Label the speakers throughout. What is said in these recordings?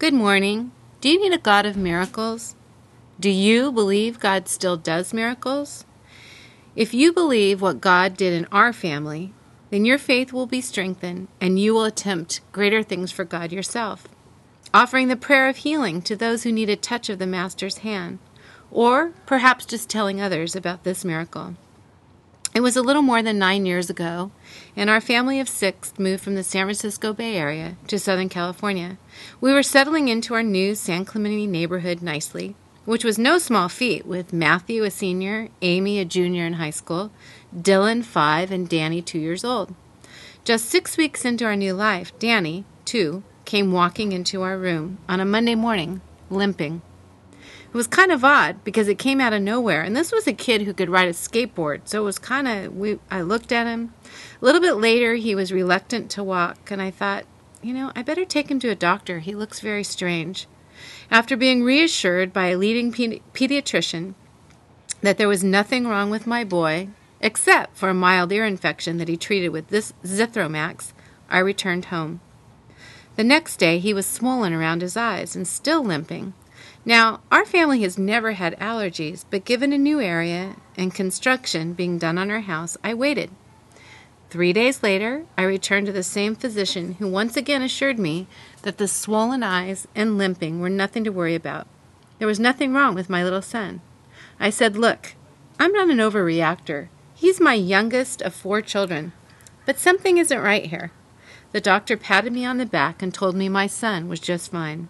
Speaker 1: Good morning. Do you need a God of miracles? Do you believe God still does miracles? If you believe what God did in our family, then your faith will be strengthened and you will attempt greater things for God yourself, offering the prayer of healing to those who need a touch of the Master's hand, or perhaps just telling others about this miracle. It was a little more than nine years ago, and our family of six moved from the San Francisco Bay Area to Southern California. We were settling into our new San Clemente neighborhood nicely, which was no small feat, with Matthew a senior, Amy a junior in high school, Dylan five, and Danny two years old. Just six weeks into our new life, Danny, two, came walking into our room on a Monday morning, limping. It was kind of odd because it came out of nowhere, and this was a kid who could ride a skateboard, so it was kind of. We, I looked at him. A little bit later, he was reluctant to walk, and I thought, you know, I better take him to a doctor. He looks very strange. After being reassured by a leading pedi- pediatrician that there was nothing wrong with my boy, except for a mild ear infection that he treated with this Zithromax, I returned home. The next day, he was swollen around his eyes and still limping. Now, our family has never had allergies, but given a new area and construction being done on our house, I waited. Three days later, I returned to the same physician who once again assured me that the swollen eyes and limping were nothing to worry about. There was nothing wrong with my little son. I said, Look, I'm not an overreactor. He's my youngest of four children. But something isn't right here. The doctor patted me on the back and told me my son was just fine.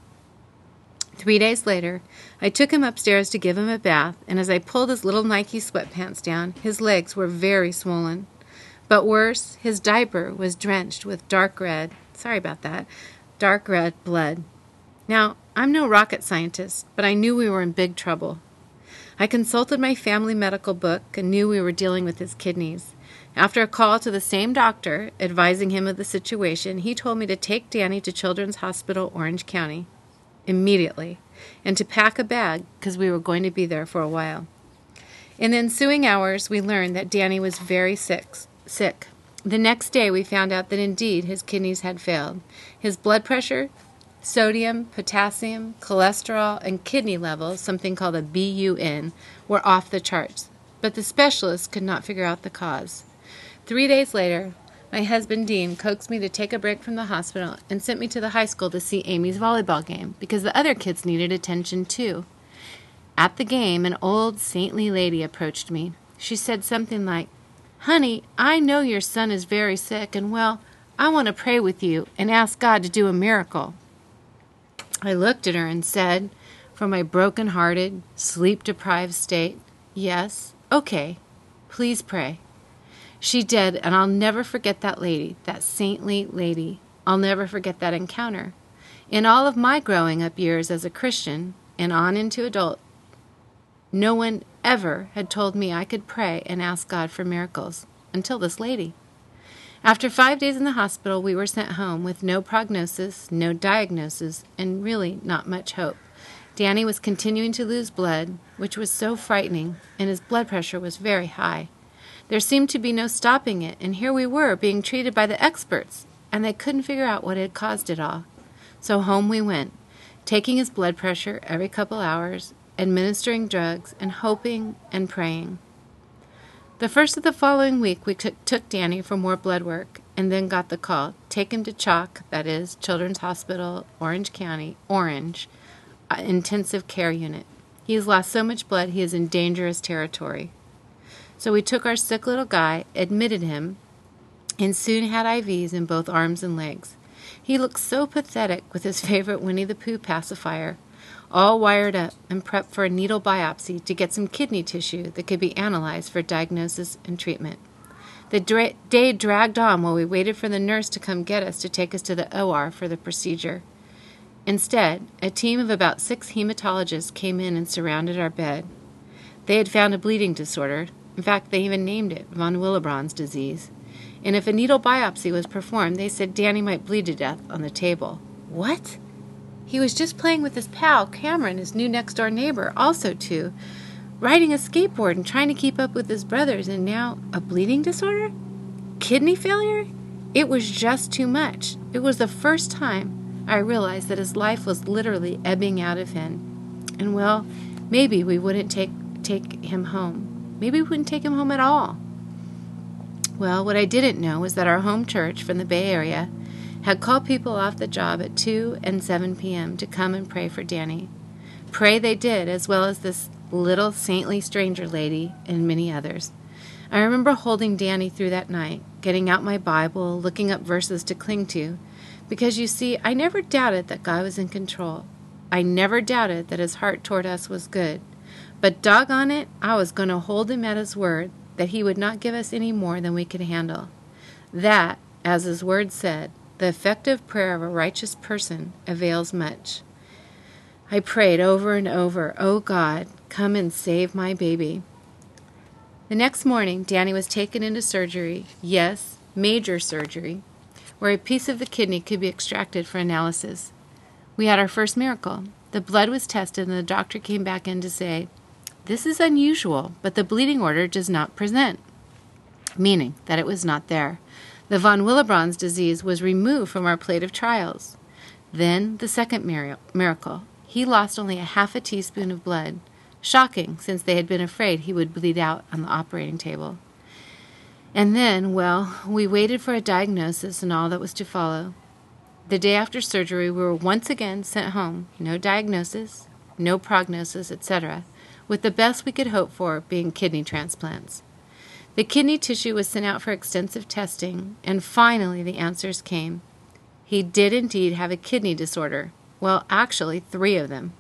Speaker 1: Three days later, I took him upstairs to give him a bath, and as I pulled his little Nike sweatpants down, his legs were very swollen. But worse, his diaper was drenched with dark red, sorry about that, dark red blood. Now, I'm no rocket scientist, but I knew we were in big trouble. I consulted my family medical book and knew we were dealing with his kidneys. After a call to the same doctor, advising him of the situation, he told me to take Danny to Children's Hospital, Orange County immediately and to pack a bag because we were going to be there for a while. In the ensuing hours, we learned that Danny was very sick. Sick. The next day, we found out that indeed his kidneys had failed. His blood pressure, sodium, potassium, cholesterol, and kidney levels, something called a BUN, were off the charts. But the specialists could not figure out the cause. Three days later, my husband Dean coaxed me to take a break from the hospital and sent me to the high school to see Amy's volleyball game because the other kids needed attention too. At the game, an old saintly lady approached me. She said something like, Honey, I know your son is very sick, and well, I want to pray with you and ask God to do a miracle. I looked at her and said, from my broken hearted, sleep deprived state, Yes, okay, please pray. She did, and I'll never forget that lady, that saintly lady. I'll never forget that encounter. In all of my growing up years as a Christian and on into adult, no one ever had told me I could pray and ask God for miracles until this lady. After five days in the hospital, we were sent home with no prognosis, no diagnosis, and really not much hope. Danny was continuing to lose blood, which was so frightening, and his blood pressure was very high. There seemed to be no stopping it, and here we were being treated by the experts, and they couldn't figure out what had caused it all. So home we went, taking his blood pressure every couple hours, administering drugs, and hoping and praying. The first of the following week, we took Danny for more blood work and then got the call take him to CHOC, that is, Children's Hospital, Orange County, Orange, uh, intensive care unit. He has lost so much blood he is in dangerous territory. So we took our sick little guy, admitted him, and soon had IVs in both arms and legs. He looked so pathetic with his favorite Winnie the Pooh pacifier, all wired up and prepped for a needle biopsy to get some kidney tissue that could be analyzed for diagnosis and treatment. The dra- day dragged on while we waited for the nurse to come get us to take us to the OR for the procedure. Instead, a team of about six hematologists came in and surrounded our bed. They had found a bleeding disorder, in fact, they even named it von Willebrand's disease. And if a needle biopsy was performed, they said Danny might bleed to death on the table. What? He was just playing with his pal, Cameron, his new next door neighbor, also two, riding a skateboard and trying to keep up with his brothers, and now a bleeding disorder? Kidney failure? It was just too much. It was the first time I realized that his life was literally ebbing out of him. And well, maybe we wouldn't take take him home. Maybe we wouldn't take him home at all. Well, what I didn't know was that our home church from the Bay Area had called people off the job at 2 and 7 p.m. to come and pray for Danny. Pray they did, as well as this little saintly stranger lady and many others. I remember holding Danny through that night, getting out my Bible, looking up verses to cling to, because you see, I never doubted that God was in control. I never doubted that his heart toward us was good. But doggone it, I was going to hold him at his word that he would not give us any more than we could handle. That, as his word said, the effective prayer of a righteous person avails much. I prayed over and over, Oh God, come and save my baby. The next morning, Danny was taken into surgery, yes, major surgery, where a piece of the kidney could be extracted for analysis. We had our first miracle. The blood was tested, and the doctor came back in to say, This is unusual, but the bleeding order does not present, meaning that it was not there. The von Willebrand's disease was removed from our plate of trials. Then the second miracle. He lost only a half a teaspoon of blood. Shocking, since they had been afraid he would bleed out on the operating table. And then, well, we waited for a diagnosis and all that was to follow. The day after surgery, we were once again sent home. No diagnosis, no prognosis, etc., with the best we could hope for being kidney transplants. The kidney tissue was sent out for extensive testing, and finally the answers came. He did indeed have a kidney disorder. Well, actually, three of them.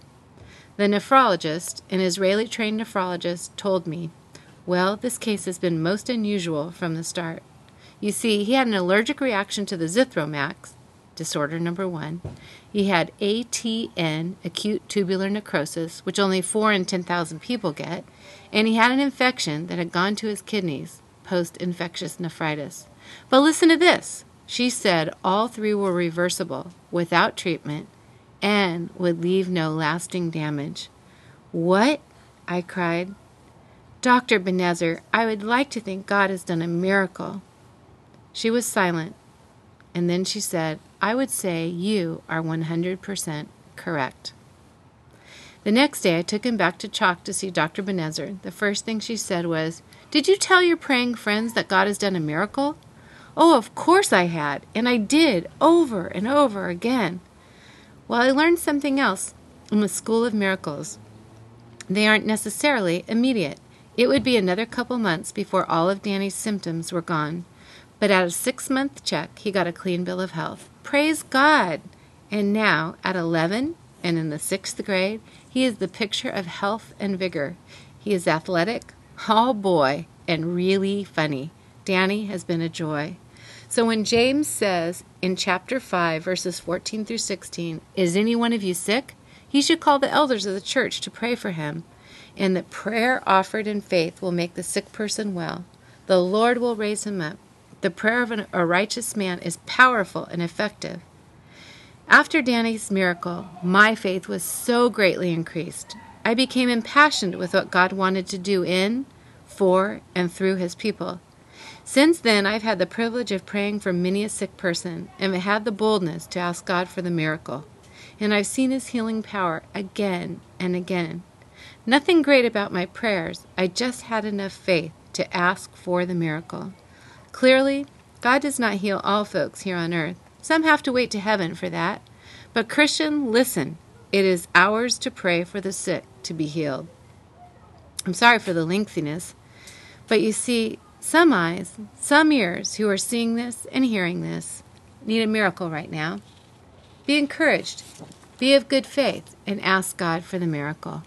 Speaker 1: The nephrologist, an Israeli trained nephrologist, told me, Well, this case has been most unusual from the start. You see, he had an allergic reaction to the Zithromax, disorder number one. He had ATN, acute tubular necrosis, which only 4 in 10,000 people get, and he had an infection that had gone to his kidneys, post infectious nephritis. But listen to this. She said all three were reversible without treatment and would leave no lasting damage. What? I cried. Dr. Benezer, I would like to think God has done a miracle. She was silent, and then she said, I would say you are 100% correct. The next day I took him back to CHOC to see Dr. Benezer. The first thing she said was, Did you tell your praying friends that God has done a miracle? Oh, of course I had, and I did, over and over again. Well, I learned something else in the School of Miracles. They aren't necessarily immediate. It would be another couple months before all of Danny's symptoms were gone. But at a six month check, he got a clean bill of health. Praise God! And now, at 11 and in the sixth grade, he is the picture of health and vigor. He is athletic, oh boy, and really funny. Danny has been a joy. So when James says in chapter 5, verses 14 through 16, Is any one of you sick? He should call the elders of the church to pray for him, and that prayer offered in faith will make the sick person well. The Lord will raise him up. The prayer of an, a righteous man is powerful and effective. After Danny's miracle, my faith was so greatly increased. I became impassioned with what God wanted to do in, for, and through his people. Since then, I've had the privilege of praying for many a sick person and have had the boldness to ask God for the miracle. And I've seen his healing power again and again. Nothing great about my prayers, I just had enough faith to ask for the miracle. Clearly, God does not heal all folks here on earth, some have to wait to heaven for that. But, Christian, listen. It is ours to pray for the sick to be healed. I'm sorry for the lengthiness, but you see, some eyes, some ears who are seeing this and hearing this need a miracle right now. Be encouraged, be of good faith, and ask God for the miracle.